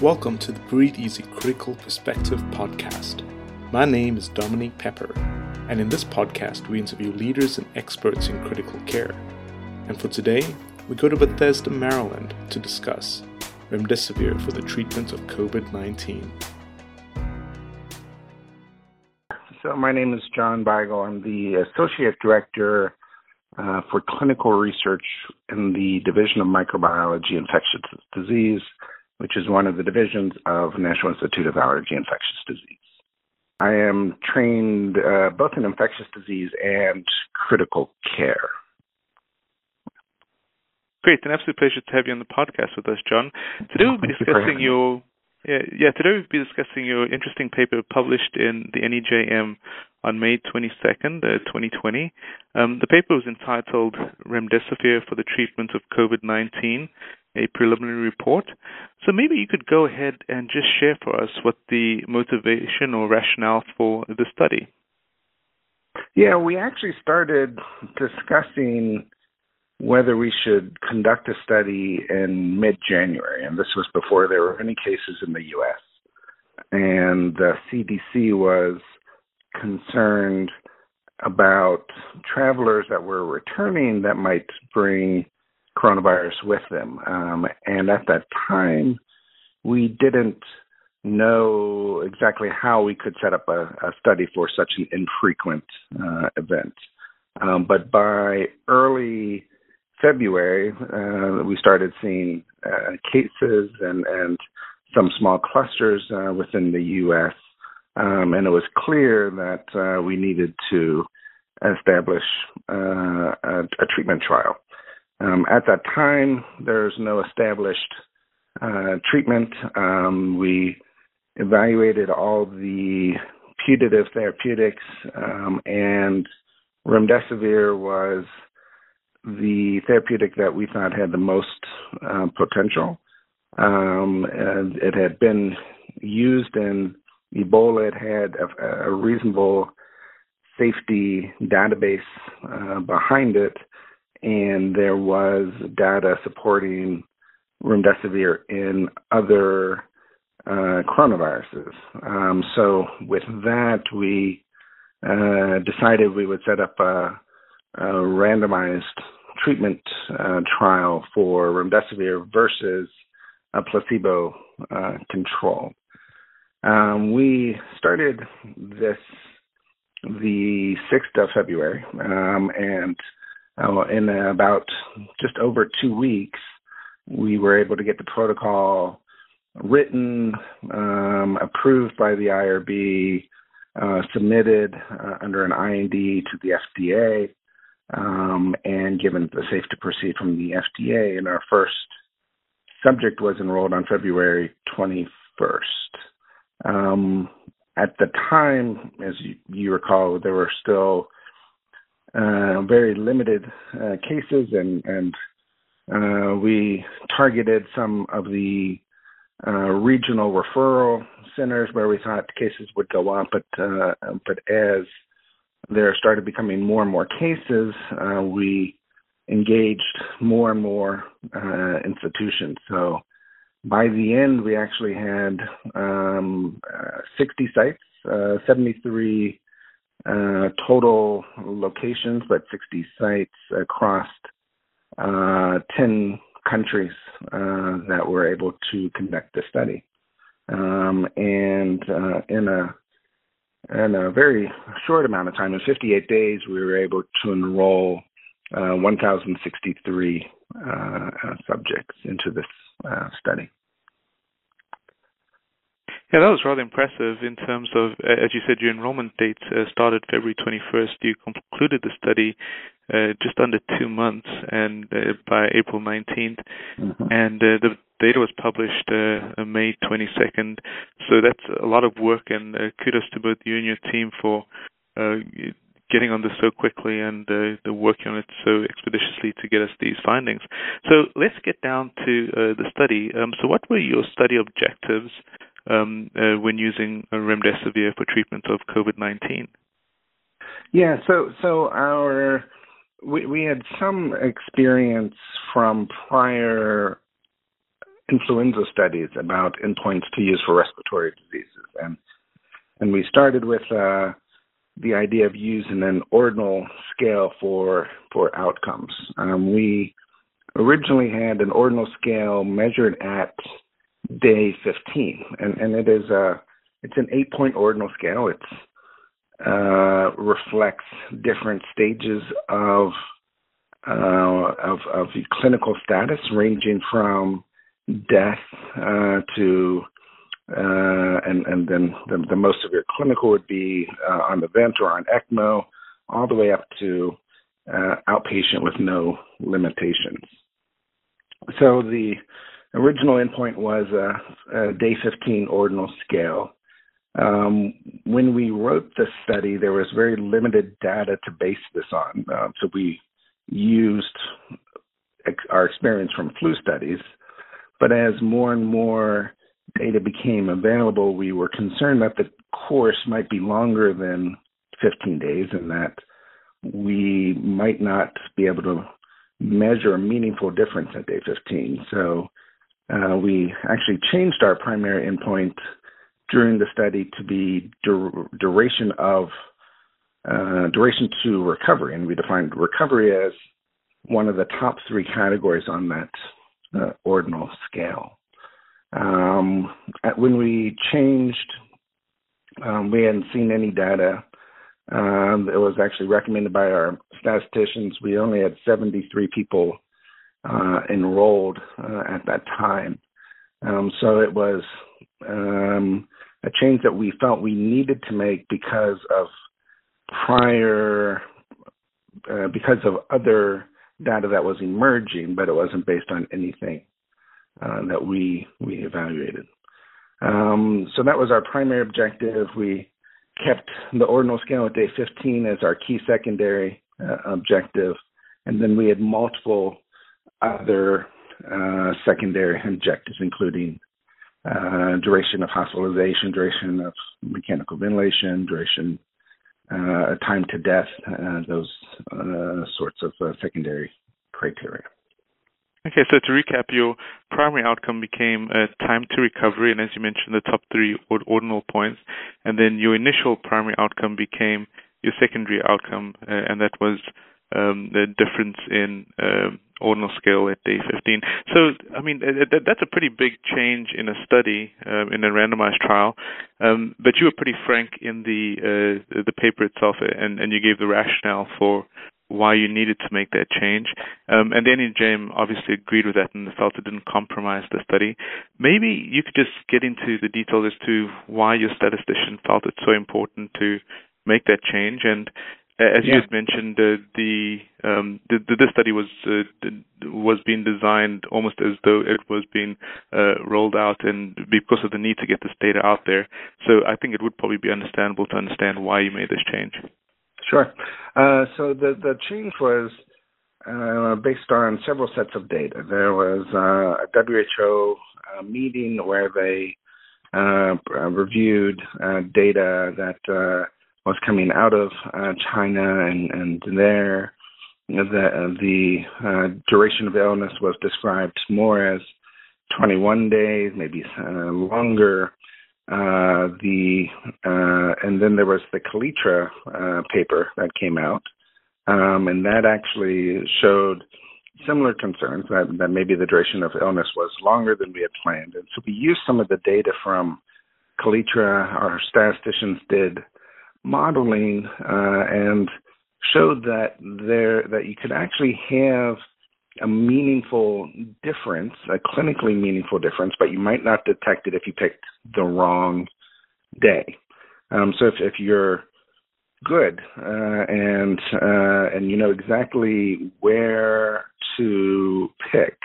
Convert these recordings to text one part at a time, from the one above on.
Welcome to the Breathe Easy Critical Perspective podcast. My name is Dominique Pepper, and in this podcast, we interview leaders and experts in critical care. And for today, we go to Bethesda, Maryland to discuss remdesivir for the treatment of COVID 19. So, my name is John Beigel. I'm the Associate Director uh, for Clinical Research in the Division of Microbiology Infectious Disease which is one of the divisions of National Institute of Allergy and Infectious Disease. I am trained uh, both in infectious disease and critical care. Great, an absolute pleasure to have you on the podcast with us, John. Today we'll be discussing your yeah, yeah, today we'll be discussing your interesting paper published in the NEJM on May 22nd, uh, 2020. Um, the paper was entitled Remdesivir for the Treatment of COVID-19 a preliminary report. So maybe you could go ahead and just share for us what the motivation or rationale for the study. Yeah, we actually started discussing whether we should conduct a study in mid January, and this was before there were any cases in the U.S. And the CDC was concerned about travelers that were returning that might bring coronavirus with them. Um, and at that time, we didn't know exactly how we could set up a, a study for such an infrequent uh, event. Um, but by early February, uh, we started seeing uh, cases and, and some small clusters uh, within the U.S. Um, and it was clear that uh, we needed to establish uh, a, a treatment trial. Um, at that time, there's no established uh, treatment. Um, we evaluated all the putative therapeutics, um, and remdesivir was the therapeutic that we thought had the most uh, potential. Um, it had been used in Ebola. It had a, a reasonable safety database uh, behind it and there was data supporting remdesivir in other uh, coronaviruses. Um, so with that, we uh, decided we would set up a, a randomized treatment uh, trial for remdesivir versus a placebo uh, control. Um, we started this the 6th of February, um, and uh, in about just over two weeks, we were able to get the protocol written, um, approved by the IRB, uh, submitted uh, under an IND to the FDA, um, and given the safe to proceed from the FDA. And our first subject was enrolled on February 21st. Um, at the time, as you, you recall, there were still uh, very limited uh, cases, and and uh, we targeted some of the uh, regional referral centers where we thought cases would go up, but uh, but as there started becoming more and more cases, uh, we engaged more and more institutions. So by the end, we actually had um, 60 sites, 73 uh, total locations, but 60 sites across uh, 10 countries uh, that were able to conduct the study. Um, and uh, in a in a very short amount of time, in 58 days, we were able to enroll uh, 1,063 uh, subjects into this study. Yeah, that was rather impressive in terms of, as you said, your enrollment date uh, started February 21st. You concluded the study uh, just under two months, and uh, by April 19th, mm-hmm. and uh, the data was published uh, May 22nd. So that's a lot of work, and uh, kudos to both you and your team for getting on this so quickly and uh, the working on it so expeditiously to get us these findings. So let's get down to uh, the study. Um, so, what were your study objectives um, uh, when using remdesivir for treatment of COVID-19? Yeah, so so our we we had some experience from prior influenza studies about endpoints to use for respiratory diseases, and and we started with uh, the idea of using an ordinal scale for for outcomes. Um, we originally had an ordinal scale measured at day 15, and and it is a it's an eight point ordinal scale. It's uh, reflects different stages of uh, of, of clinical status, ranging from death uh, to uh, and and then the, the, most severe clinical would be uh, on the vent or on ECMO, all the way up to uh, outpatient with no limitations. So the original endpoint was a, a day 15 ordinal scale. Um, when we wrote the study, there was very limited data to base this on. Uh, so we used ex- our experience from flu studies. But as more and more data became available, we were concerned that the course might be longer than 15 days and that we might not be able to measure a meaningful difference at day 15. So uh, we actually changed our primary endpoint during the study to be dur- duration of uh, duration to recovery, and we defined recovery as one of the top three categories on that uh, ordinal scale. Um, when we changed, um, we hadn't seen any data. Um, it was actually recommended by our statisticians. We only had 73 people uh, enrolled uh, at that time. Um, so it was um, a change that we felt we needed to make because of prior, uh, because of other data that was emerging, but it wasn't based on anything uh, that we we evaluated. Um, so that was our primary objective. We kept the ordinal scale at day 15 as our key secondary uh, objective, and then we had multiple other uh, secondary objectives, including uh, duration of hospitalization, duration of mechanical ventilation, duration uh, time to death, uh, those uh, sorts of uh, secondary criteria. Okay, so to recap, your primary outcome became time to recovery, and as you mentioned, the top three ordinal points, and then your initial primary outcome became your secondary outcome, and that was um, the difference in um, ordinal scale at day 15. So, I mean, that, that's a pretty big change in a study, um, in a randomized trial. Um, but you were pretty frank in the uh, the paper itself, and, and you gave the rationale for why you needed to make that change. Um, and the NEJM obviously agreed with that and felt it didn't compromise the study. Maybe you could just get into the details as to why your statistician felt it so important to make that change and as yeah. you had mentioned, uh, the, um, the, the, this study was uh, was being designed almost as though it was being uh, rolled out, and because of the need to get this data out there. So I think it would probably be understandable to understand why you made this change. Sure. Uh, so the the change was uh, based on several sets of data. There was uh, a WHO meeting where they reviewed data that was coming out of uh, China, and and there the the uh, duration of illness was described more as 21 days, maybe uh, longer. Uh, the uh, and then there was the Kaletra uh, paper that came out, um, and that actually showed similar concerns that, that maybe the duration of illness was longer than we had planned. And so we used some of the data from Kaletra. Our statisticians did modeling uh, and showed that there that you could actually have a meaningful difference, a clinically meaningful difference, but you might not detect it if you picked the wrong day. Um, so if, if you're good uh, and uh, and you know exactly where to pick,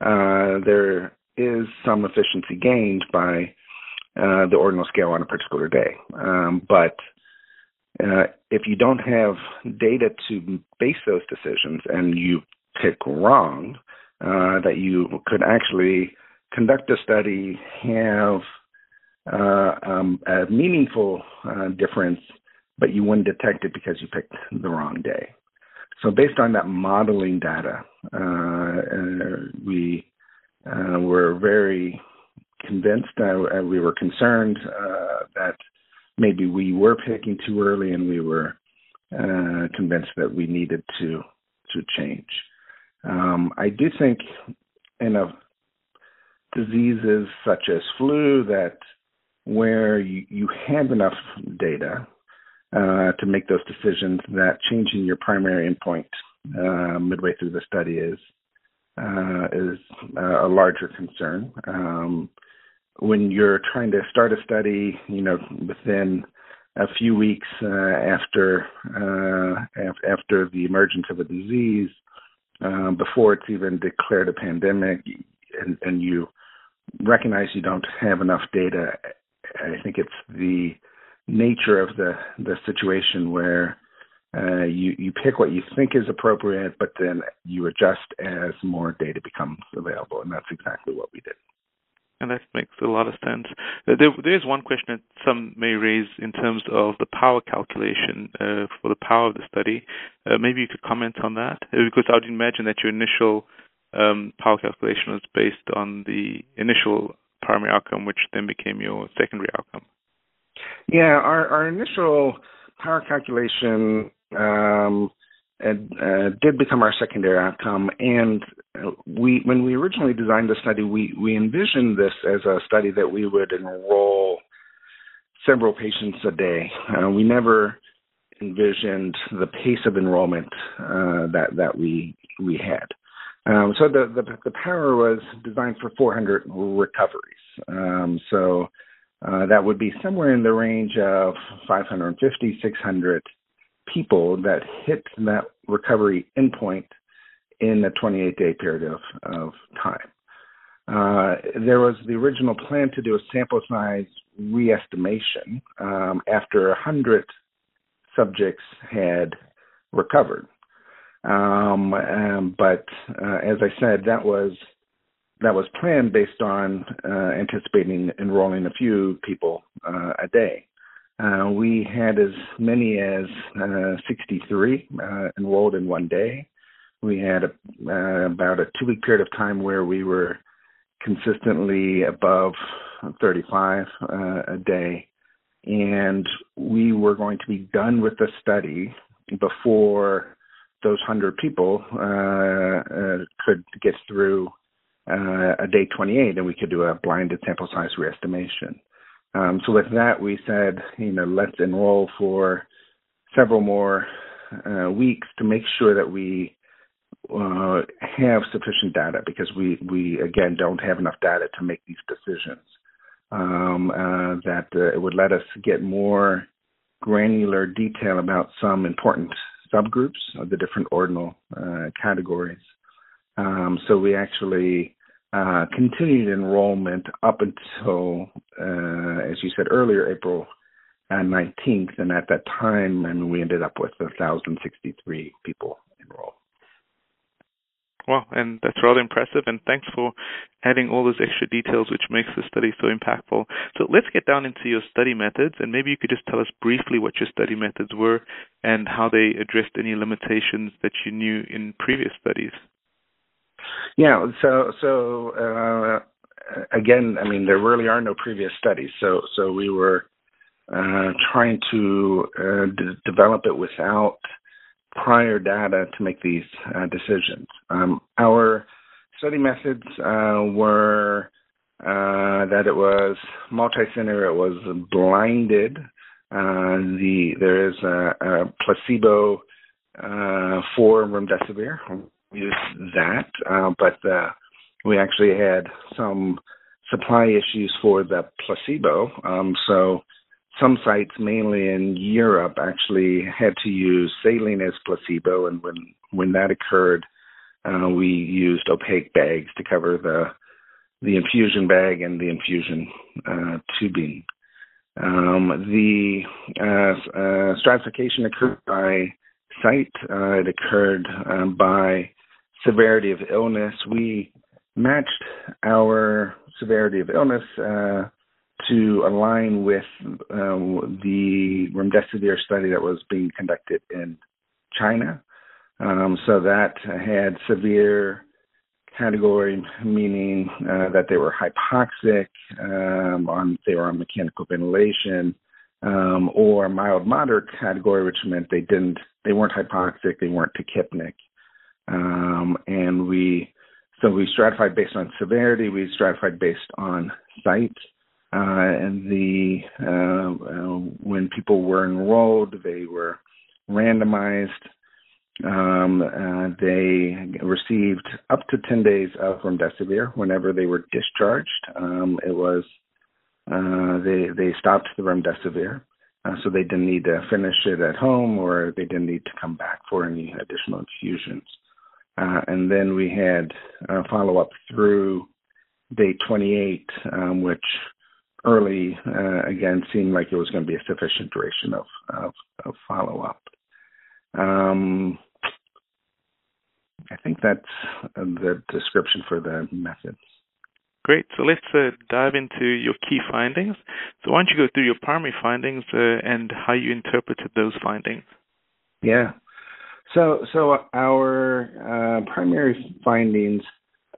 uh, there is some efficiency gained by uh, the ordinal scale on a particular day. Um, but uh, if you don't have data to base those decisions and you pick wrong, uh, that you could actually conduct a study, have uh, um, a meaningful uh, difference, but you wouldn't detect it because you picked the wrong day. So, based on that modeling data, uh, we were very convinced. We were concerned that maybe we were picking too early, and we were uh, convinced that we needed to to change. Um, I do think in a diseases such as flu that where you, you have enough data uh, to make those decisions that changing your primary endpoint uh, midway through the study is uh, is a larger concern. Um, when you're trying to start a study, you know, within a few weeks uh, after uh, after the emergence of a disease, uh, before it's even declared a pandemic, and, and you recognize you don't have enough data, I think it's the nature of the the situation where uh, you you pick what you think is appropriate, but then you adjust as more data becomes available, and that's exactly what we did. And that makes a lot of sense. There, there is one question that some may raise in terms of the power calculation uh, for the power of the study. Uh, maybe you could comment on that, uh, because I would imagine that your initial um, power calculation was based on the initial primary outcome, which then became your secondary outcome. Yeah, our, our initial power calculation um, uh, did become our secondary outcome, and we when we originally designed the study, we we envisioned this as a study that we would enroll several patients a day. Uh, we never envisioned the pace of enrollment uh, that that we we had. Um, so the, the, the power was designed for 400 recoveries. Um, so uh, that would be somewhere in the range of 550, 600 people that hit that recovery endpoint in a 28 day period of, of time. Uh, there was the original plan to do a sample size re-estimation um, after 100 subjects had recovered. Um, um, but uh, as I said, that was that was planned based on uh, anticipating enrolling a few people uh, a day. Uh, we had as many as uh, 63 uh, enrolled in one day. We had a, about a two week period of time where we were consistently above 35 a day. And we were going to be done with the study before those 100 people could get through uh, a day 28 and we could do a blinded sample size re-estimation. Um, so with that, we said, you know, let's enroll for several more uh, weeks to make sure that we uh, have sufficient data because we, we again don't have enough data to make these decisions. Um, uh, that uh, it would let us get more granular detail about some important subgroups of the different ordinal uh, categories. Um, so we actually uh, continued enrollment up until, uh, as you said earlier, April 19th. Uh, and at that time, and we ended up with 1,063 people enrolled. Well, and that's rather impressive. And thanks for adding all those extra details, which makes the study so impactful. So let's get down into your study methods, and maybe you could just tell us briefly what your study methods were and how they addressed any limitations that you knew in previous studies. Yeah. So so uh, again, I mean, there really are no previous studies. So so we were uh, trying to uh, d- develop it without prior data to make these uh, decisions. Um, our study methods uh, were uh, that it was multi-center, it was blinded. the there is a, a placebo for remdesivir use that, uh, but uh, we actually had some supply issues for the placebo. Um, so some sites, mainly in Europe, actually had to use saline as placebo, and when when that occurred, uh, we used opaque bags to cover the the infusion bag and the infusion uh, tubing. Um, the uh, uh stratification occurred by site. Uh, it occurred um, by severity of illness, we matched our severity of illness uh, to align with uh, the remdesivir study that was being conducted in China. Um, so that had severe category, meaning uh, that they were hypoxic, um, on they were on mechanical ventilation, um, or mild moderate category, which meant they didn't they weren't hypoxic, they weren't tachypneic, um, and we so we stratified based on severity, we stratified based on site, uh, and the uh, uh, when people were enrolled, they were randomized um, uh, they received up to 10 days of remdesivir whenever they were discharged. Um, it was uh, they they stopped the remdesivir, uh, so they didn't need to finish it at home or they didn't need to come back for any additional infusions. Uh, and then we had a follow up through day 28, um, which early uh, again seemed like it was going to be a sufficient duration of, of, of follow up. Um, I think that's the description for the methods. Great. So let's uh, dive into your key findings. So why don't you go through your primary findings uh, and how you interpreted those findings? Yeah. So so our uh, primary findings.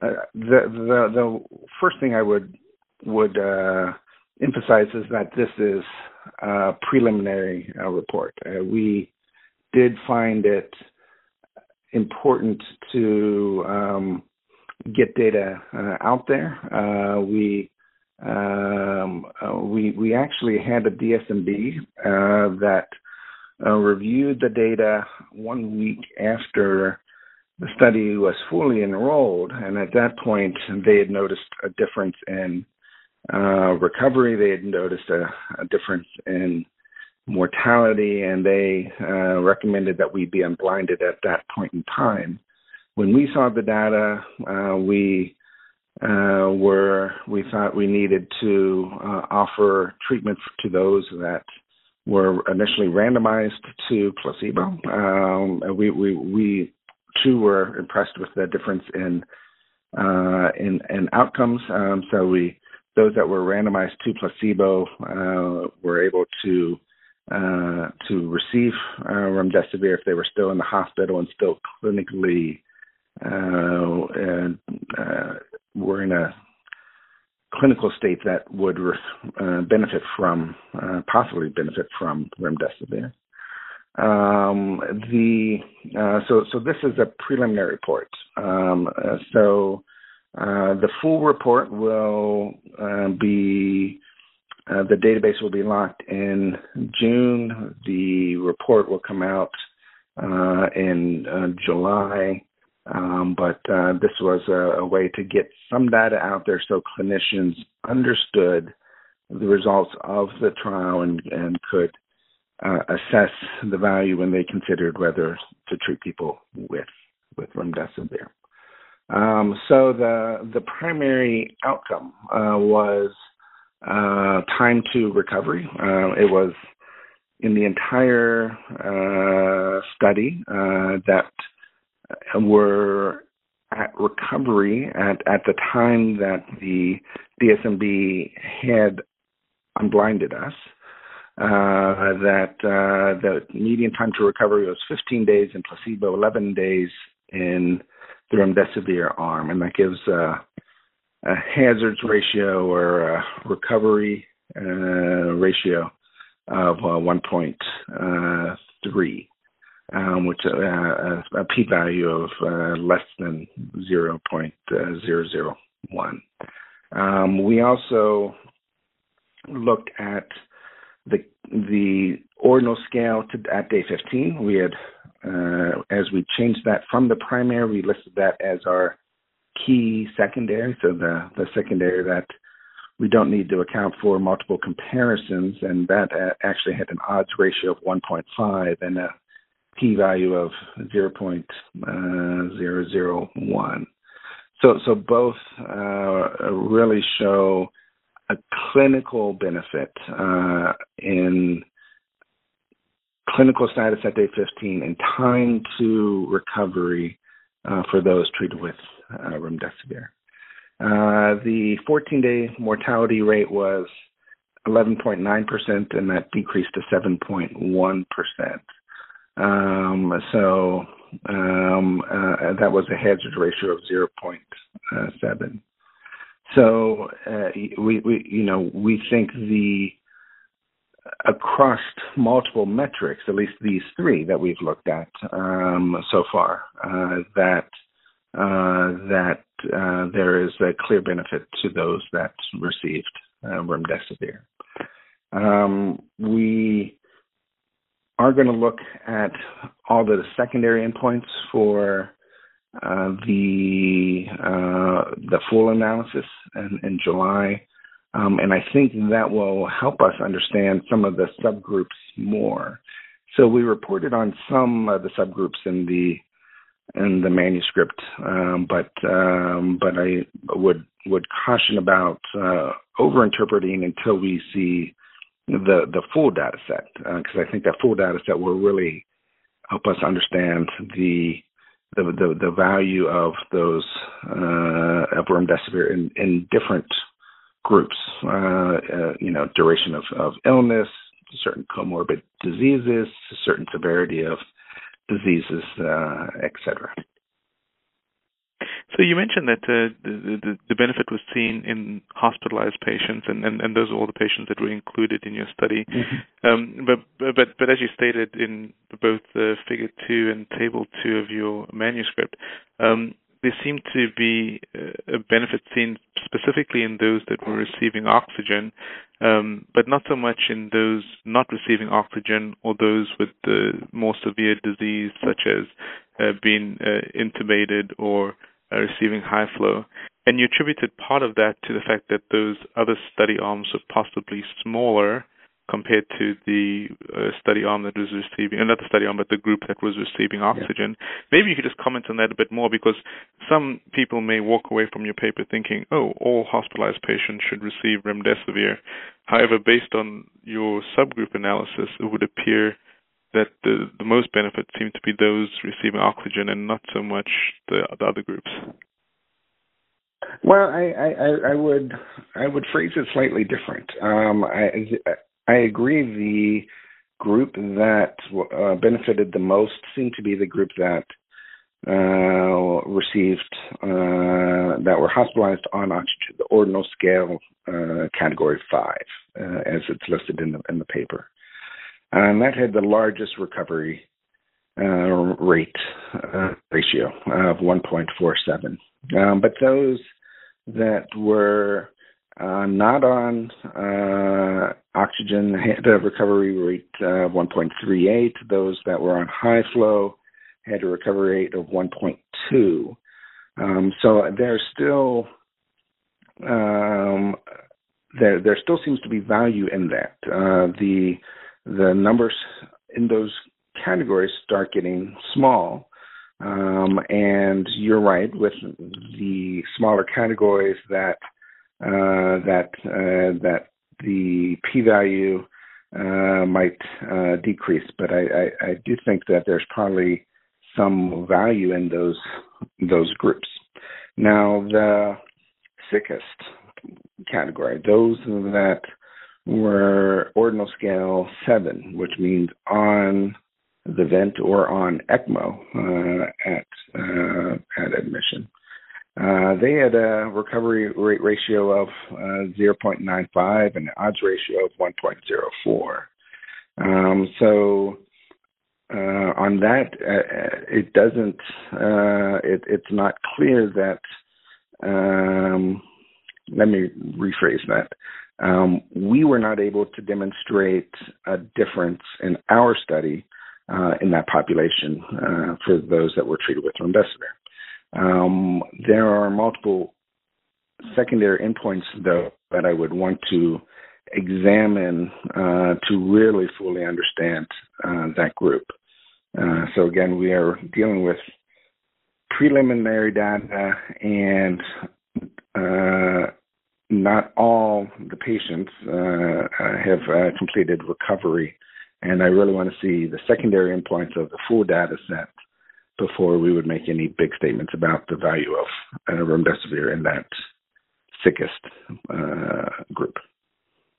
Uh, the the the first thing I would would uh, emphasize is that this is a preliminary report. we did find it important to um, get data uh, out there. Uh, we um, uh, we we actually had a DSMB uh, that uh, reviewed the data one week after the study was fully enrolled, and at that point they had noticed a difference in uh, recovery. They had noticed a, a difference in mortality, and they uh, recommended that we be unblinded at that point in time. When we saw the data, uh, we uh, were we thought we needed to uh, offer treatment to those that were initially randomized to placebo. Um, we, we we too were impressed with the difference in uh, in, in outcomes. Um, so we those that were randomized to placebo uh, were able to uh, to receive uh, remdesivir if they were still in the hospital and still clinically uh, uh, were in a clinical state that would uh, benefit from, uh, possibly benefit from remdesivir. Um, the so so this is a preliminary report. Um, so the full report will be uh, the database will be locked in June. The report will come out uh, in uh, July. Um, but uh, this was a, a, way to get some data out there so clinicians understood the results of the trial and, and could uh, assess the value when they considered whether to treat people with with remdesivir. Um, so the the primary outcome uh, was uh, time to recovery. Uh, it was in the entire uh, study that were at recovery at, at the time that the DSMB had unblinded us. Uh, that uh, the median time to recovery was 15 days in placebo, 11 days in the remdesivir arm, and that gives a hazards ratio or recovery uh, ratio of uh, 1.3, um, which uh, a p-value of uh, less than 0.001. Um, we also looked at the the ordinal scale to, at day 15. We had, uh, as we changed that from the primary, we listed that as our key secondary, so the, the secondary that we don't need to account for multiple comparisons, and that actually had an odds ratio of 1.5 and a p-value of 0.001. Uh, so, so both uh, really show a clinical benefit uh, in clinical status at day 15 and time to recovery uh, for those treated with uh, remdesivir. Uh, the 14-day mortality rate was 11.9%, and that decreased to 7.1%. Um, so um, uh, that was a hazard ratio of 0.7. So uh, we, we, you know, we think the across multiple metrics, at least these three that we've looked at um, so far, uh, that uh, that uh, there is a clear benefit to those that received uh, remdesivir. Um, we are going to look at all the secondary endpoints for uh, the uh, the full analysis in, in July, um, and I think that will help us understand some of the subgroups more. So we reported on some of the subgroups in the in the manuscript, um, but um, but I would would caution about uh, overinterpreting until we see the the full data set because uh, I think that full data set will really help us understand the the the, the value of those uh, of remdesivir in, in different groups. Uh, uh, you know, duration of, of illness, certain comorbid diseases, certain severity of diseases, uh, etc. So you mentioned that uh, the, the, the benefit was seen in hospitalized patients, and, and, and those are all the patients that were included in your study. Mm-hmm. Um, but but but as you stated in both uh, Figure two and Table two of your manuscript, um, there seemed to be a benefit seen specifically in those that were receiving oxygen, um, but not so much in those not receiving oxygen or those with the more severe disease, such as uh, being uh, intubated or receiving high flow. And you attributed part of that to the fact that those other study arms were possibly smaller compared to the uh, study arm that was receiving, uh, not the study arm, but the group that was receiving oxygen. Yeah. Maybe you could just comment on that a bit more because some people may walk away from your paper thinking, oh, all hospitalized patients should receive remdesivir. However, based on your subgroup analysis, it would appear that the, the most benefit seem to be those receiving oxygen and not so much the, the other groups. Well, I, I, I would I would phrase it slightly different. Um, I I agree. The group that uh, benefited the most seemed to be the group that uh, received uh, that were hospitalized on oxygen, the ordinal scale uh, category five, uh, as it's listed in the in the paper and that had the largest recovery uh, rate uh, ratio of 1.47. Um, but those that were uh, not on uh, oxygen had a recovery rate of 1.38. Those that were on high flow had a recovery rate of 1.2. Um, so there's still um, there there still seems to be value in that. Uh, the the numbers in those categories start getting small. Um, and you're right with the smaller categories that uh, that uh, that the p-value uh, might uh, decrease, but I, I, I, do think that there's probably some value in those those groups. Now the sickest category, those that were ordinal scale seven, which means on the vent or on ECMO uh, at uh, at admission. Uh, they had a recovery rate ratio of uh, 0.95 and an odds ratio of 1.04. Um, so uh, on that, uh, it doesn't. It, it's not clear that. Um, let me rephrase that um, we were not able to demonstrate a difference in our study uh, in that population uh, for those that were treated with remdesivir. Um, there are multiple secondary endpoints, though, that I would want to examine uh, to really fully understand uh, that group. Uh, so again, we are dealing with preliminary data and uh, not all the patients uh, have uh, completed recovery, and I really want to see the secondary endpoints of the full data set before we would make any big statements about the value of uh, remdesivir in that sickest uh, group.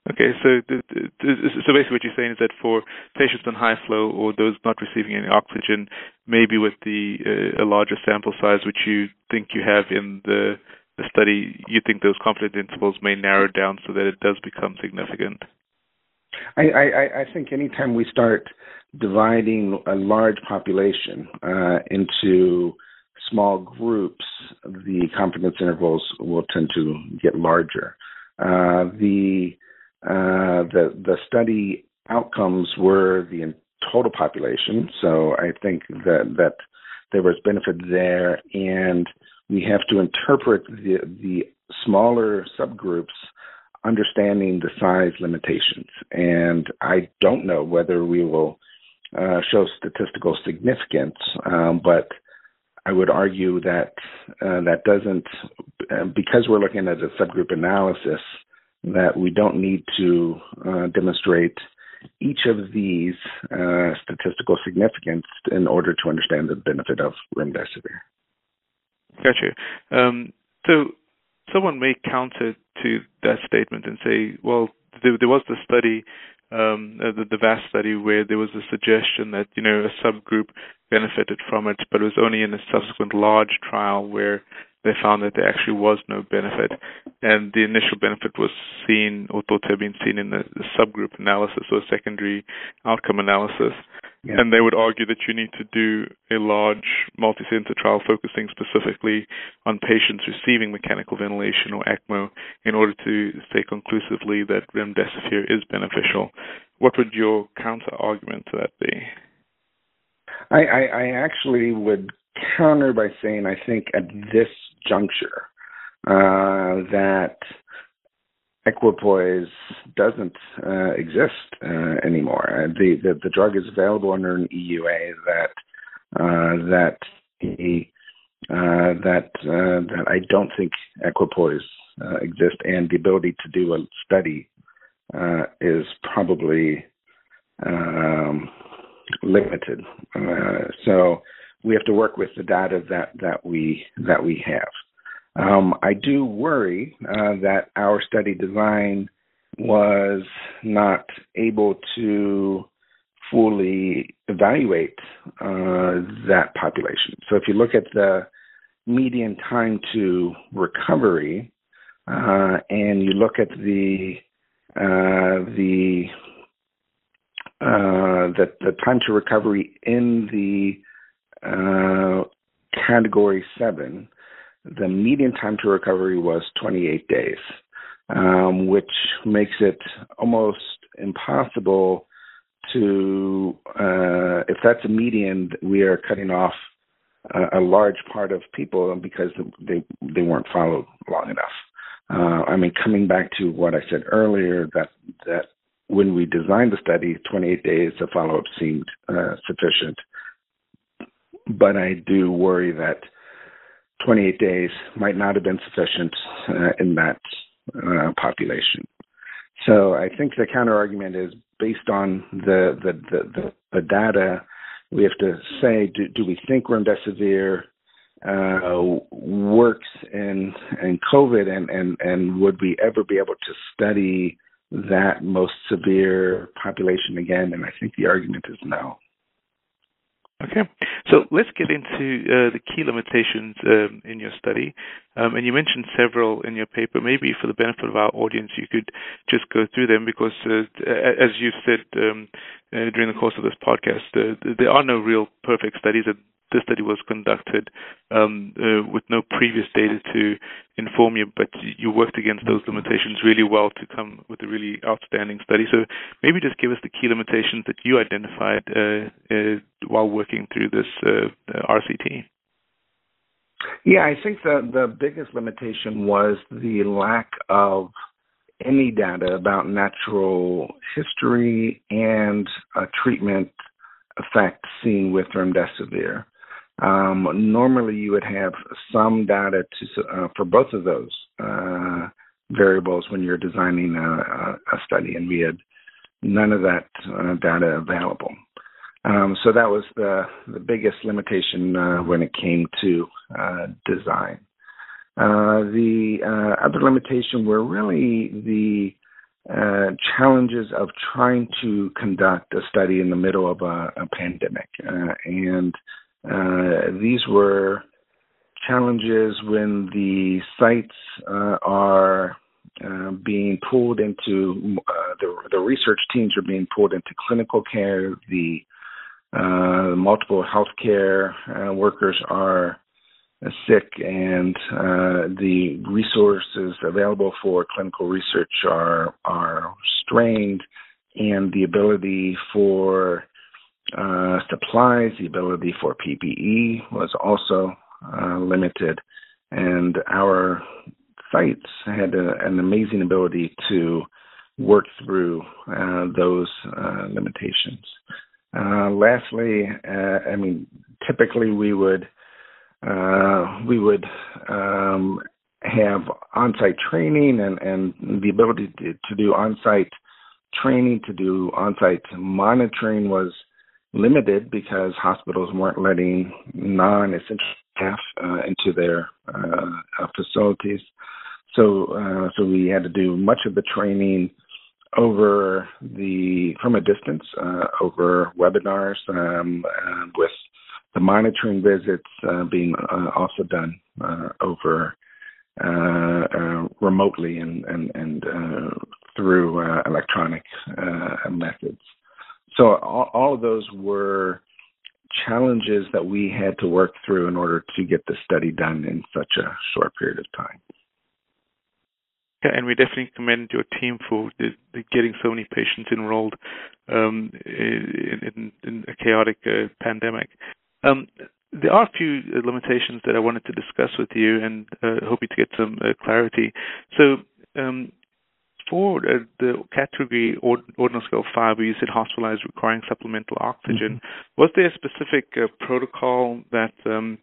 Okay, so so basically what you're saying is that for patients on high flow or those not receiving any oxygen, maybe with the uh, a larger sample size, which you think you have in the the study, you think those confidence intervals may narrow down so that it does become significant? I, I, I think anytime we start dividing a large population uh, into small groups, the confidence intervals will tend to get larger. Uh, the uh, the the study outcomes were the total population, so I think that that there was benefit there, and we have to interpret the the smaller subgroups understanding the size limitations. And I don't know whether we will uh, show statistical significance, um, but I would argue that uh, that doesn't, uh, because we're looking at a subgroup analysis, that we don't need to uh, demonstrate each of these uh, statistical significance in order to understand the benefit of remdesivir. Gotcha. Um, so someone may counter to that statement and say, well, there, there was the study, um, uh, the, the VAST study, where there was a suggestion that you know a subgroup benefited from it, but it was only in a subsequent large trial where they found that there actually was no benefit, and the initial benefit was seen or thought to have been seen in the subgroup analysis or secondary outcome analysis. Yeah. And they would argue that you need to do a large multi-center trial focusing specifically on patients receiving mechanical ventilation or ECMO in order to say conclusively that remdesivir is beneficial. What would your counter argument to that be? I, I, I actually would counter by saying I think at this juncture uh, that equipoise doesn't uh, exist uh, anymore. Uh, the, the, the drug is available under an EUA that uh, that the uh, that that I don't think equipoise exists, and the ability to do a study is probably um, limited. so we have to work with the data that that we that we have. Um, I do worry uh, that our study design was not able to fully evaluate uh, that population. So if you look at the median time to recovery, uh, and you look at the uh, the, uh, the the time to recovery in the uh, category seven, the median time to recovery was 28 days, um, which makes it almost impossible to, uh, if that's a median, we are cutting off a, a, large part of people because they they weren't followed long enough. Uh, I mean, coming back to what I said earlier, that that when we designed the study, 28 days of follow-up seemed uh, sufficient. But I do worry that 28 days might not have been sufficient uh, in that uh, population. So I think the counterargument is based on the the, the, the, data. We have to say, do, do we think remdesivir uh, works in in COVID, and, and and would we ever be able to study that most severe population again? And I think the argument is no. Okay, so let's get into uh, the key limitations um, in your study. Um, and you mentioned several in your paper. Maybe for the benefit of our audience, you could just go through them because, uh, as you said um, uh, during the course of this podcast, uh, there are no real perfect studies this study was conducted um, uh, with no previous data to inform you, but you worked against those limitations really well to come with a really outstanding study. So maybe just give us the key limitations that you identified uh, uh, while working through this uh, RCT. Yeah, I think the the biggest limitation was the lack of any data about natural history and treatment effect seen with remdesivir. Um, normally, you would have some data to, uh, for both of those uh, variables when you're designing a, a, study, and we had none of that uh, data available. Um, so that was the the biggest limitation uh, when it came to uh, design. Uh, the other limitation were really the challenges of trying to conduct a study in the middle of a, a pandemic, and uh, these were challenges when the sites uh, are uh, being pulled into uh, the, the research teams are being pulled into clinical care. The uh, multiple healthcare workers are sick, and the resources available for clinical research are are strained, and the ability for supplies, the ability for PPE was also limited, and our sites had a, an amazing ability to work through uh, those uh, limitations. Uh, lastly, uh, I mean, typically we would uh, we would um, have on-site training and, and the ability to, to do on-site training to do on-site monitoring was limited because hospitals weren't letting non-essential staff uh, into their uh, facilities. So uh, so we had to do much of the training over the from a distance uh, over webinars um, uh, with the monitoring visits uh, being uh, also done uh, over remotely and and, and through electronic methods. So all, all of those were challenges that we had to work through in order to get the study done in such a short period of time. Yeah, and we definitely commend your team for the, the getting so many patients enrolled um, in, in, in, a chaotic uh, pandemic. Um, there are a few limitations that I wanted to discuss with you, and uh, hoping to get some uh, clarity. So, um, for uh, the category ordinal scale five, where you said hospitalized requiring supplemental oxygen, mm-hmm. was there a specific uh, protocol that um,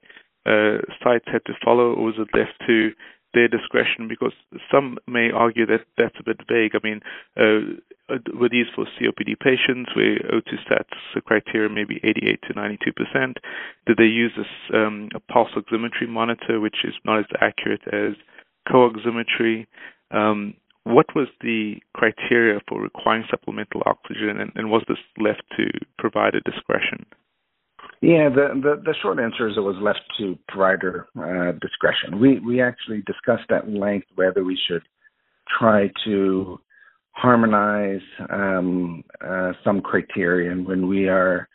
uh, sites had to follow, or was it left to their discretion because some may argue that that's a bit vague. I mean, uh, were these for COPD patients where O2 sats criteria maybe 88 to 92 percent? Did they use this um, a pulse oximetry monitor, which is not as accurate as co-oximetry? Um, what was the criteria for requiring supplemental oxygen, and, and was this left to provider discretion? Yeah, the, the, the short answer is it was left to provider uh, discretion. We we actually discussed at length whether we should try to harmonize um, uh, some criteria, and when we are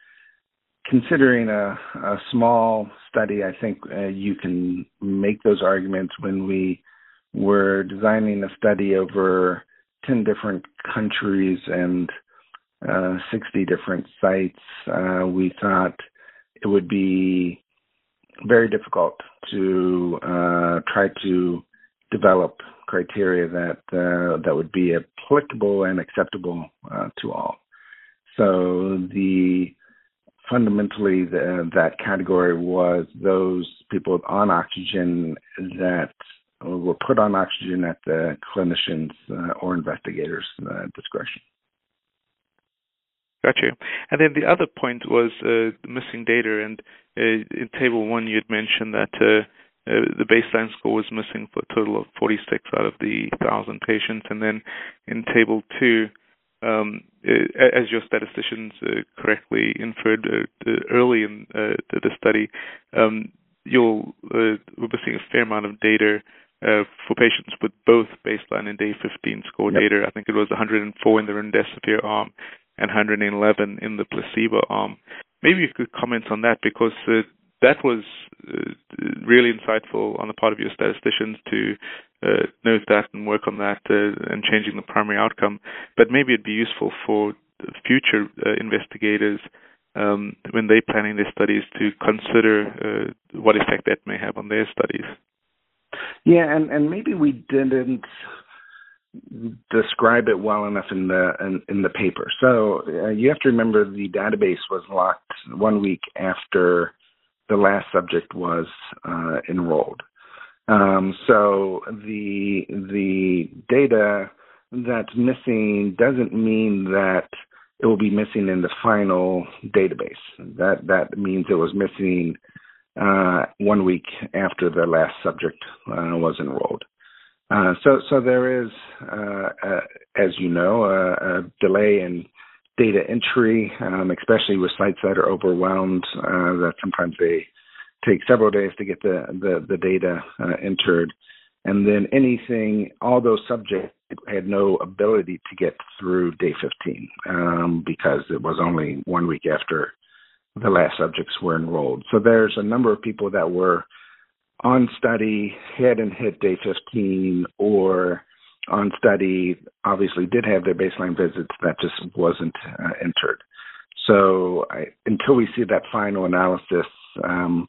considering a, a small study, I think uh, you can make those arguments. When we were designing a study over ten different countries and uh, 60 different sites, uh, we thought it would be very difficult to uh, try to develop criteria that uh, that would be applicable and acceptable uh, to all. So the fundamentally the, that category was those people on oxygen that were put on oxygen at the clinicians uh, or investigators' uh, discretion. Got you. And then the other point was uh, missing data. And uh, in table one, you had mentioned that uh, uh, the baseline score was missing for a total of 46 out of the 1,000 patients. And then in table two, um, uh, as your statisticians uh, correctly inferred early in the study, um, you'll we're missing a fair amount of data uh, for patients with both baseline and day 15 score yep. data. I think it was 104 in the remdesivir arm and 111 in the placebo arm. Maybe you could comment on that because uh, that was uh, really insightful on the part of your statisticians to uh, note that and work on that uh, and changing the primary outcome. But maybe it'd be useful for future uh, investigators um, when they're planning their studies to consider uh, what effect that may have on their studies. Yeah, and and maybe we didn't describe it well enough in the in, in the paper. So uh, you have to remember the database was locked one week after the last subject was uh, enrolled. Um, so the the data that's missing doesn't mean that it will be missing in the final database. That that means it was missing uh, one week after the last subject uh, was enrolled. Uh, so, so there is, uh, as you know, a, a, delay in data entry, um, especially with sites that are overwhelmed. Uh, that sometimes they take several days to get the the, the data uh, entered, and then anything, all those subjects had no ability to get through day 15 um, because it was only one week after the last subjects were enrolled. So there's a number of people that were on study, hadn't hit day 15, or on study obviously did have their baseline visits that just wasn't uh, entered. So I, until we see that final analysis, um,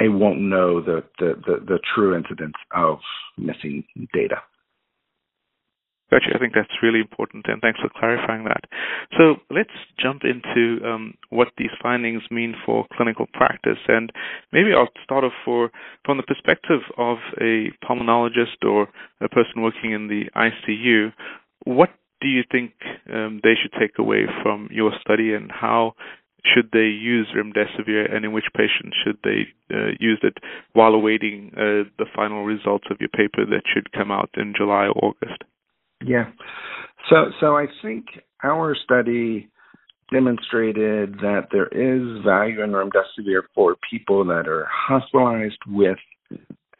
I won't know the, the, the, the true incidence of missing data. Gotcha. I think that's really important, and thanks for clarifying that. So let's jump into um, what these findings mean for clinical practice, and maybe I'll start off for from the perspective of a pulmonologist or a person working in the ICU. What do you think um, they should take away from your study, and how should they use remdesivir, and in which patients should they uh, use it while awaiting uh, the final results of your paper that should come out in July or August? Yeah. So so I think our study demonstrated that there is value in remdesivir for people that are hospitalized with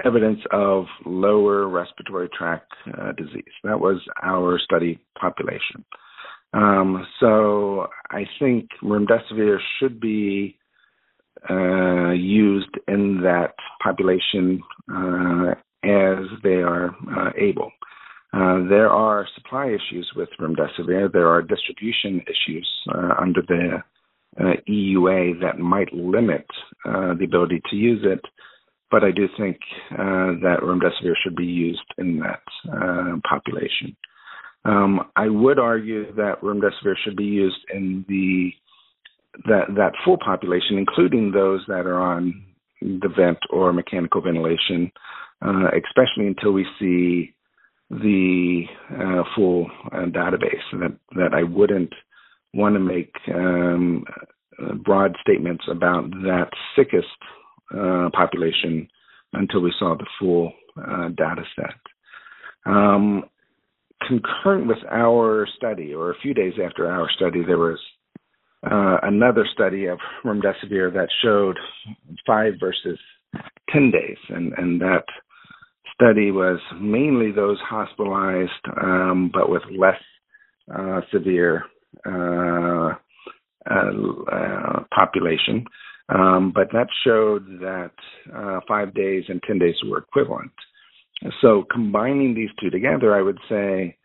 evidence of lower respiratory tract uh, disease. That was our study population. Um, so I think remdesivir should be uh, used in that population uh, as they are uh, able. Uh, there are supply issues with remdesivir. There are distribution issues uh, under the uh, EUA that might limit uh, the ability to use it. But I do think uh, that remdesivir should be used in that population. Um, I would argue that remdesivir should be used in the that that full population, including those that are on the vent or mechanical ventilation, especially until we see the uh, full uh, database. That that I wouldn't want to make um, uh, broad statements about that sickest uh, population until we saw the full uh, data set. Um, concurrent with our study, or a few days after our study, there was uh, another study of remdesivir that showed five versus 10 days, and, and that study was mainly those hospitalized, um, but with less uh, severe uh, uh, population. Um, but that showed that uh, five days and 10 days were equivalent. So combining these two together, I would say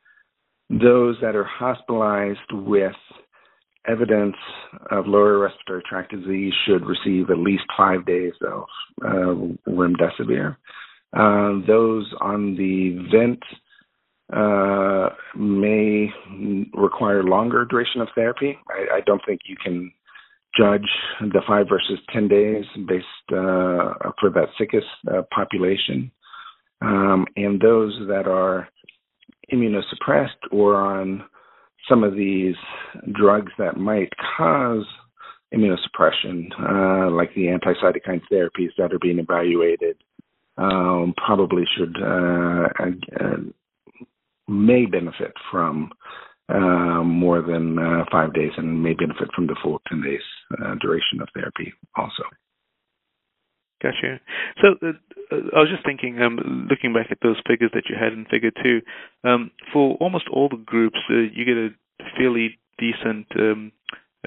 those that are hospitalized with evidence of lower respiratory tract disease should receive at least five days of uh, remdesivir. Uh, those on the vent uh, may require longer duration of therapy. I, I, don't think you can judge the five versus 10 days based uh, for that sickest uh, population. Um, and those that are immunosuppressed or on some of these drugs that might cause immunosuppression, uh, like the anti-cytokine therapies that are being evaluated um, probably should uh, uh, may benefit from uh, more than uh, five days and may benefit from the full 10 days duration of therapy also. Gotcha. So uh, I was just thinking, um, looking back at those figures that you had in Figure Two, um, for almost all the groups, uh, you get a fairly decent um,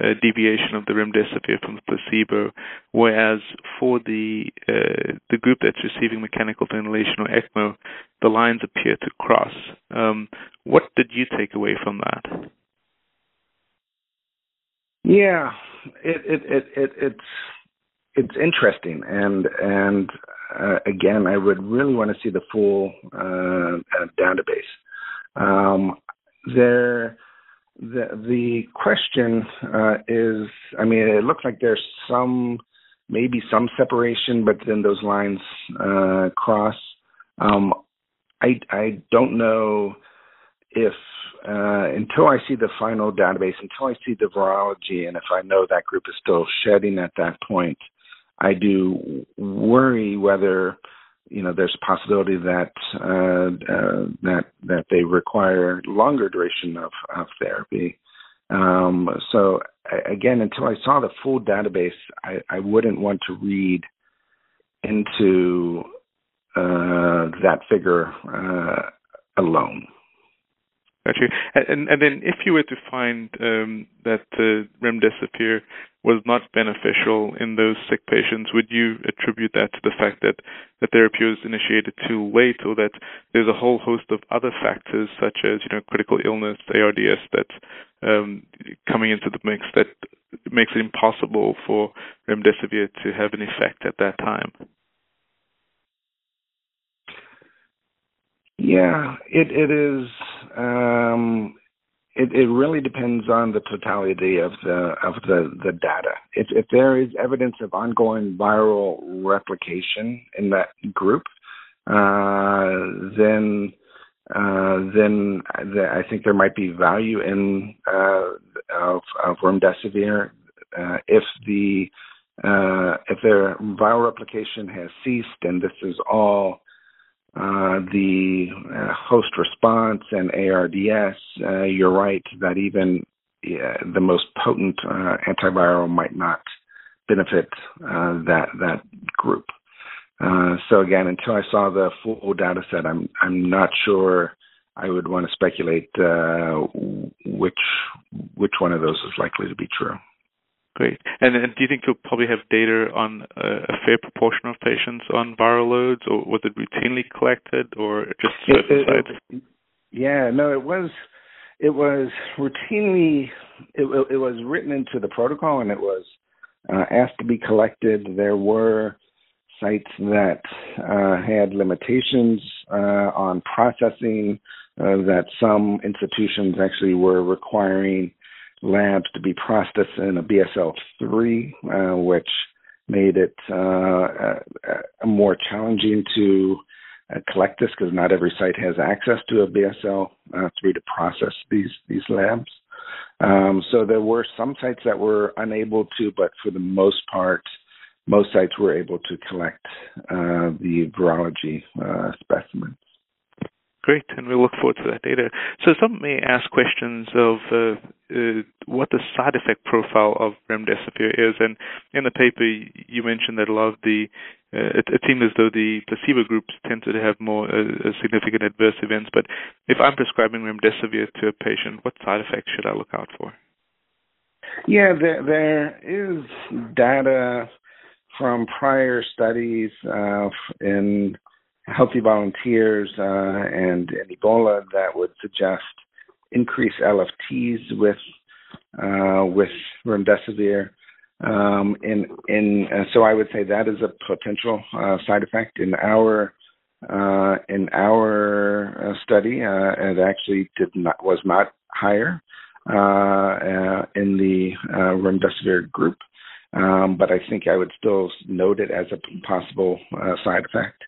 uh, deviation of the remdesivir from the placebo, whereas for the uh, the group that's receiving mechanical ventilation or ECMO, the lines appear to cross. Um, what did you take away from that? Yeah, it it it, it it's it's interesting, and and uh, again, I would really want to see the full uh, database. Um, there the the question uh, is, I mean, it looks like there's some maybe some separation, but then those lines uh, cross. Um, I I don't know if uh, until I see the final database, until I see the virology, and if I know that group is still shedding at that point, I do worry whether you know there's a possibility that uh, uh, that that they require longer duration of, of therapy. Um, so again, until I saw the full database, I, I wouldn't want to read into uh, that figure uh, alone. Got you. And, and then if you were to find um, that uh, remdesivir was not beneficial in those sick patients, would you attribute that to the fact that the therapy was initiated too late, or that there's a whole host of other factors such as you know critical illness, ARDS, that's um, coming into the mix that makes it impossible for remdesivir to have an effect at that time? Yeah, it it is. Um, it it really depends on the totality of the of the the data. If if there is evidence of ongoing viral replication in that group, uh, then uh, then I think there might be value in uh, of, of remdesivir uh, if the uh, if their viral replication has ceased and this is all uh, the uh, host response and ARDS, uh, you're right that even the most potent uh, antiviral might not benefit uh, that that group. so again, until I saw the full data set, I'm I'm not sure I would want to speculate which which one of those is likely to be true. Great. And, and, do you think you'll probably have data on a, a, fair proportion of patients on viral loads, or was it routinely collected, or just certain it, sites? It, yeah, no, it was. It was routinely. It, it was written into the protocol, and it was uh, asked to be collected. There were sites that uh, had limitations uh, on processing. Uh, that some institutions actually were requiring labs to be processed in a BSL-3, uh, which made it uh, uh, uh, more challenging to uh, collect this because not every site has access to a BSL-3 to process these these labs. Um, so there were some sites that were unable to, but for the most part, most sites were able to collect the virology specimens. Great, and we look forward to that data. So some may ask questions of uh, uh, what the side effect profile of remdesivir is, and in the paper you mentioned that a lot of the uh, it, it, seemed as though the placebo groups tended to have more uh, significant adverse events. But if I'm prescribing remdesivir to a patient, what side effects should I look out for? Yeah, there, there is data from prior studies uh, in healthy volunteers uh, and, and, Ebola that would suggest increased LFTs with uh, with remdesivir. Um, in in uh, so I would say that is a potential uh, side effect in our uh, in our uh, study. it actually did not was not higher in the remdesivir group. Um, but I think I would still note it as a possible side effect.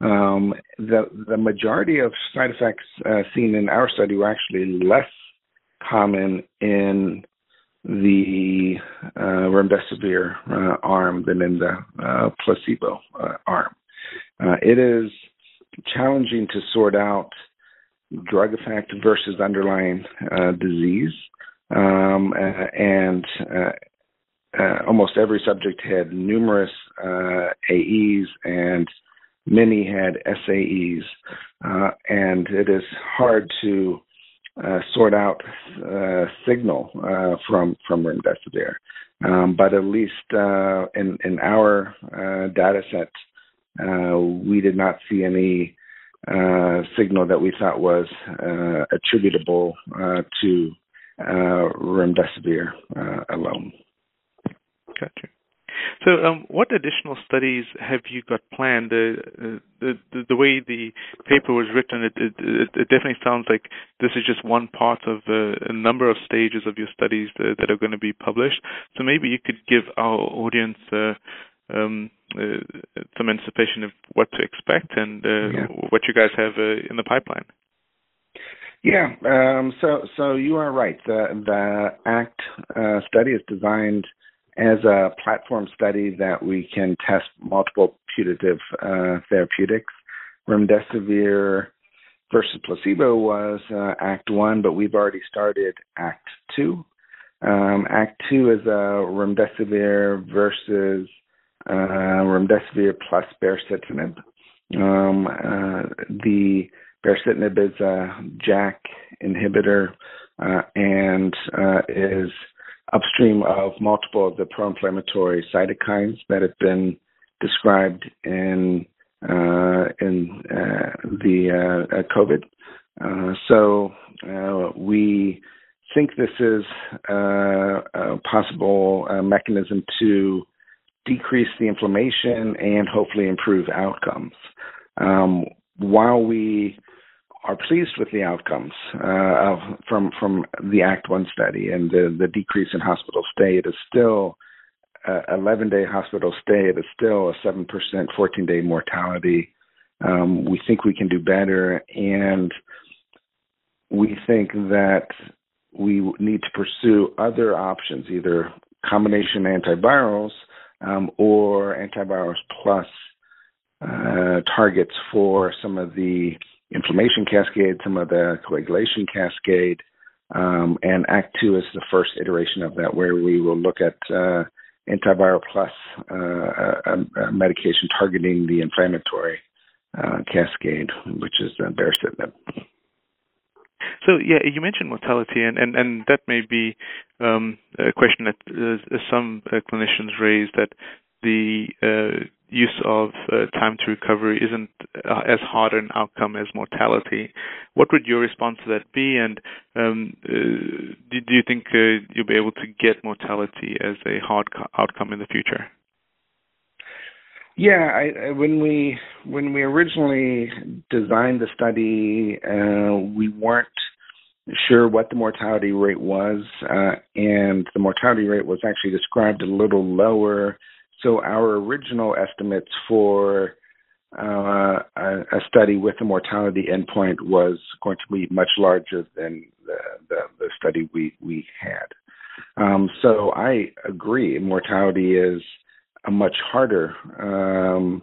Um, the the majority of side effects uh, seen in our study were actually less common in the uh, remdesivir uh, arm than in the uh, placebo uh, arm. Uh, it is challenging to sort out drug effect versus underlying disease, um, and almost every subject had numerous AEs and many had SAEs, uh, and it is hard to uh, sort out uh, signal uh, from from remdesivir. Um, but at least uh, in in our uh, data set, we did not see any signal that we thought was attributable to remdesivir alone. Gotcha. So, um, what additional studies have you got planned? Uh, the, the, the way the paper was written, it, it, it, definitely sounds like this is just one part of uh, a number of stages of your studies that, that, are going to be published. So maybe you could give our audience uh, um, uh, some anticipation of what to expect and uh, yeah. what you guys have uh, in the pipeline. Yeah, um, so so you are right. The the ACT study is designed as a platform study that we can test multiple putative uh, therapeutics. Remdesivir versus placebo was uh, Act 1, but we've already started Act 2. Um, Act 2 is a remdesivir versus uh, remdesivir plus baricitinib. Um, uh, the baricitinib is a JAK inhibitor uh, and uh, is upstream of multiple of the pro-inflammatory cytokines that have been described in uh, in uh, the uh, COVID. so we think this is a possible mechanism to decrease the inflammation and hopefully improve outcomes. Um, while we are pleased with the outcomes uh, from from the Act One study and the the decrease in hospital stay. It is still uh, 11 day hospital stay. It is still a seven percent 14 day mortality. Um, we think we can do better, and we think that we need to pursue other options, either combination antivirals um, or antivirals plus uh, targets for some of the inflammation cascade, some of the coagulation cascade, um, and Act Two is the first iteration of that, where we will look at uh, antiviral plus uh, a, a medication targeting the inflammatory uh, cascade, which is uh, baricitinib. So yeah, you mentioned mortality, and and, and that may be um, a question that uh, some uh, clinicians raise that the uh, use of uh, time to recovery isn't uh, as hard an outcome as mortality. What would your response to that be? And um, uh, do, do, you think uh, you'll be able to get mortality as a hard co- outcome in the future? Yeah, I, when we when we originally designed the study, uh, we weren't sure what the mortality rate was, uh, and the mortality rate was actually described a little lower so our original estimates for uh, a, a, study with a mortality endpoint was going to be much larger than the, the, the study we, we had. Um, so I agree, mortality is a much harder, um,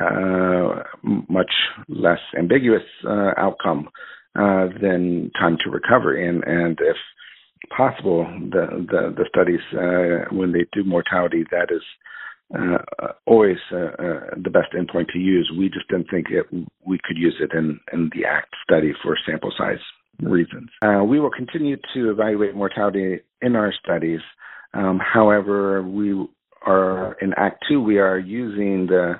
uh, much less ambiguous uh, outcome uh, than time to recovery. And, and if possible, the, the, the studies, uh, when they do mortality, that is uh, always uh, uh, the best endpoint to use. We just didn't think it, we could use it in, in the ACT study for sample size reasons. Uh, we will continue to evaluate mortality in our studies. Um, however, we are in Act Two. We are using the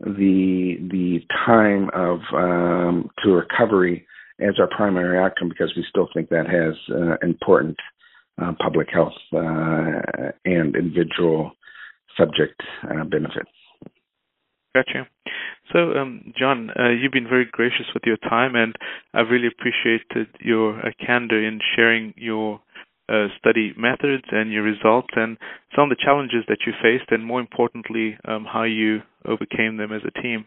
the the time of um, to recovery as our primary outcome because we still think that has uh, important uh, public health and individual subject uh, benefit. Gotcha. So, um, John, uh, you've been very gracious with your time, and I've really appreciated your uh, candor in sharing your uh, study methods and your results and some of the challenges that you faced, and more importantly, um, how you overcame them as a team.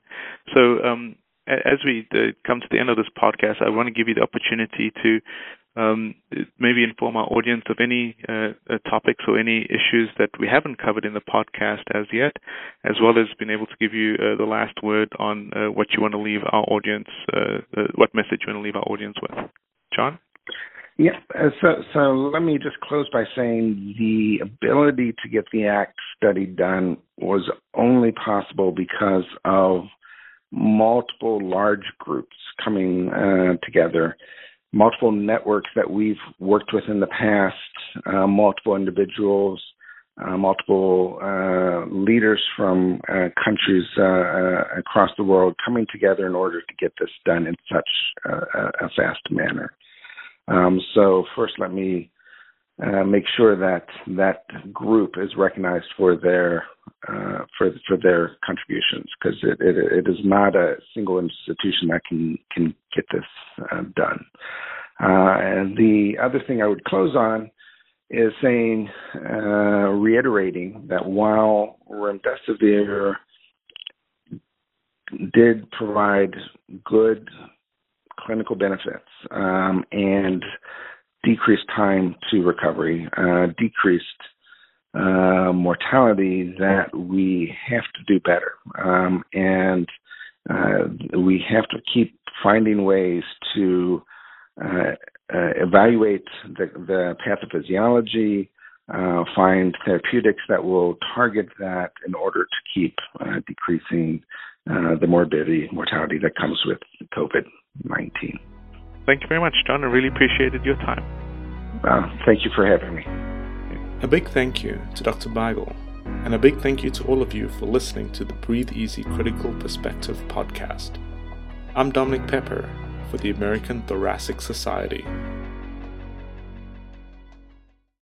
So, um, as we uh, come to the end of this podcast, I want to give you the opportunity to um, maybe inform our audience of any uh, uh, topics or any issues that we haven't covered in the podcast as yet, as well as being able to give you uh, the last word on uh, what you want to leave our audience, uh, uh, what message you want to leave our audience with. John? Yeah, so so let me just close by saying the ability to get the ACT study done was only possible because of multiple large groups coming together multiple networks that we've worked with in the past, uh, multiple individuals, uh, multiple uh, leaders from uh, countries uh, uh, across the world coming together in order to get this done in such a fast manner. Um, so first, let me make sure that that group is recognized for their for for their contributions because it, it, it is not a single institution that can can get this done. Uh, and the other thing I would close on is saying, uh, reiterating that while remdesivir did provide good clinical benefits um, and decreased time to recovery, uh, decreased uh, mortality, that we have to do better. Um, and uh, we have to keep finding ways to uh, uh, evaluate the, the pathophysiology, uh, find therapeutics that will target that in order to keep uh, decreasing uh, the morbidity, mortality that comes with COVID 19. Thank you very much, John. I really appreciated your time. Uh, thank you for having me. A big thank you to Dr. Beigel, and a big thank you to all of you for listening to the Breathe Easy Critical Perspective podcast. I'm Dominique Pepper for the American Thoracic Society.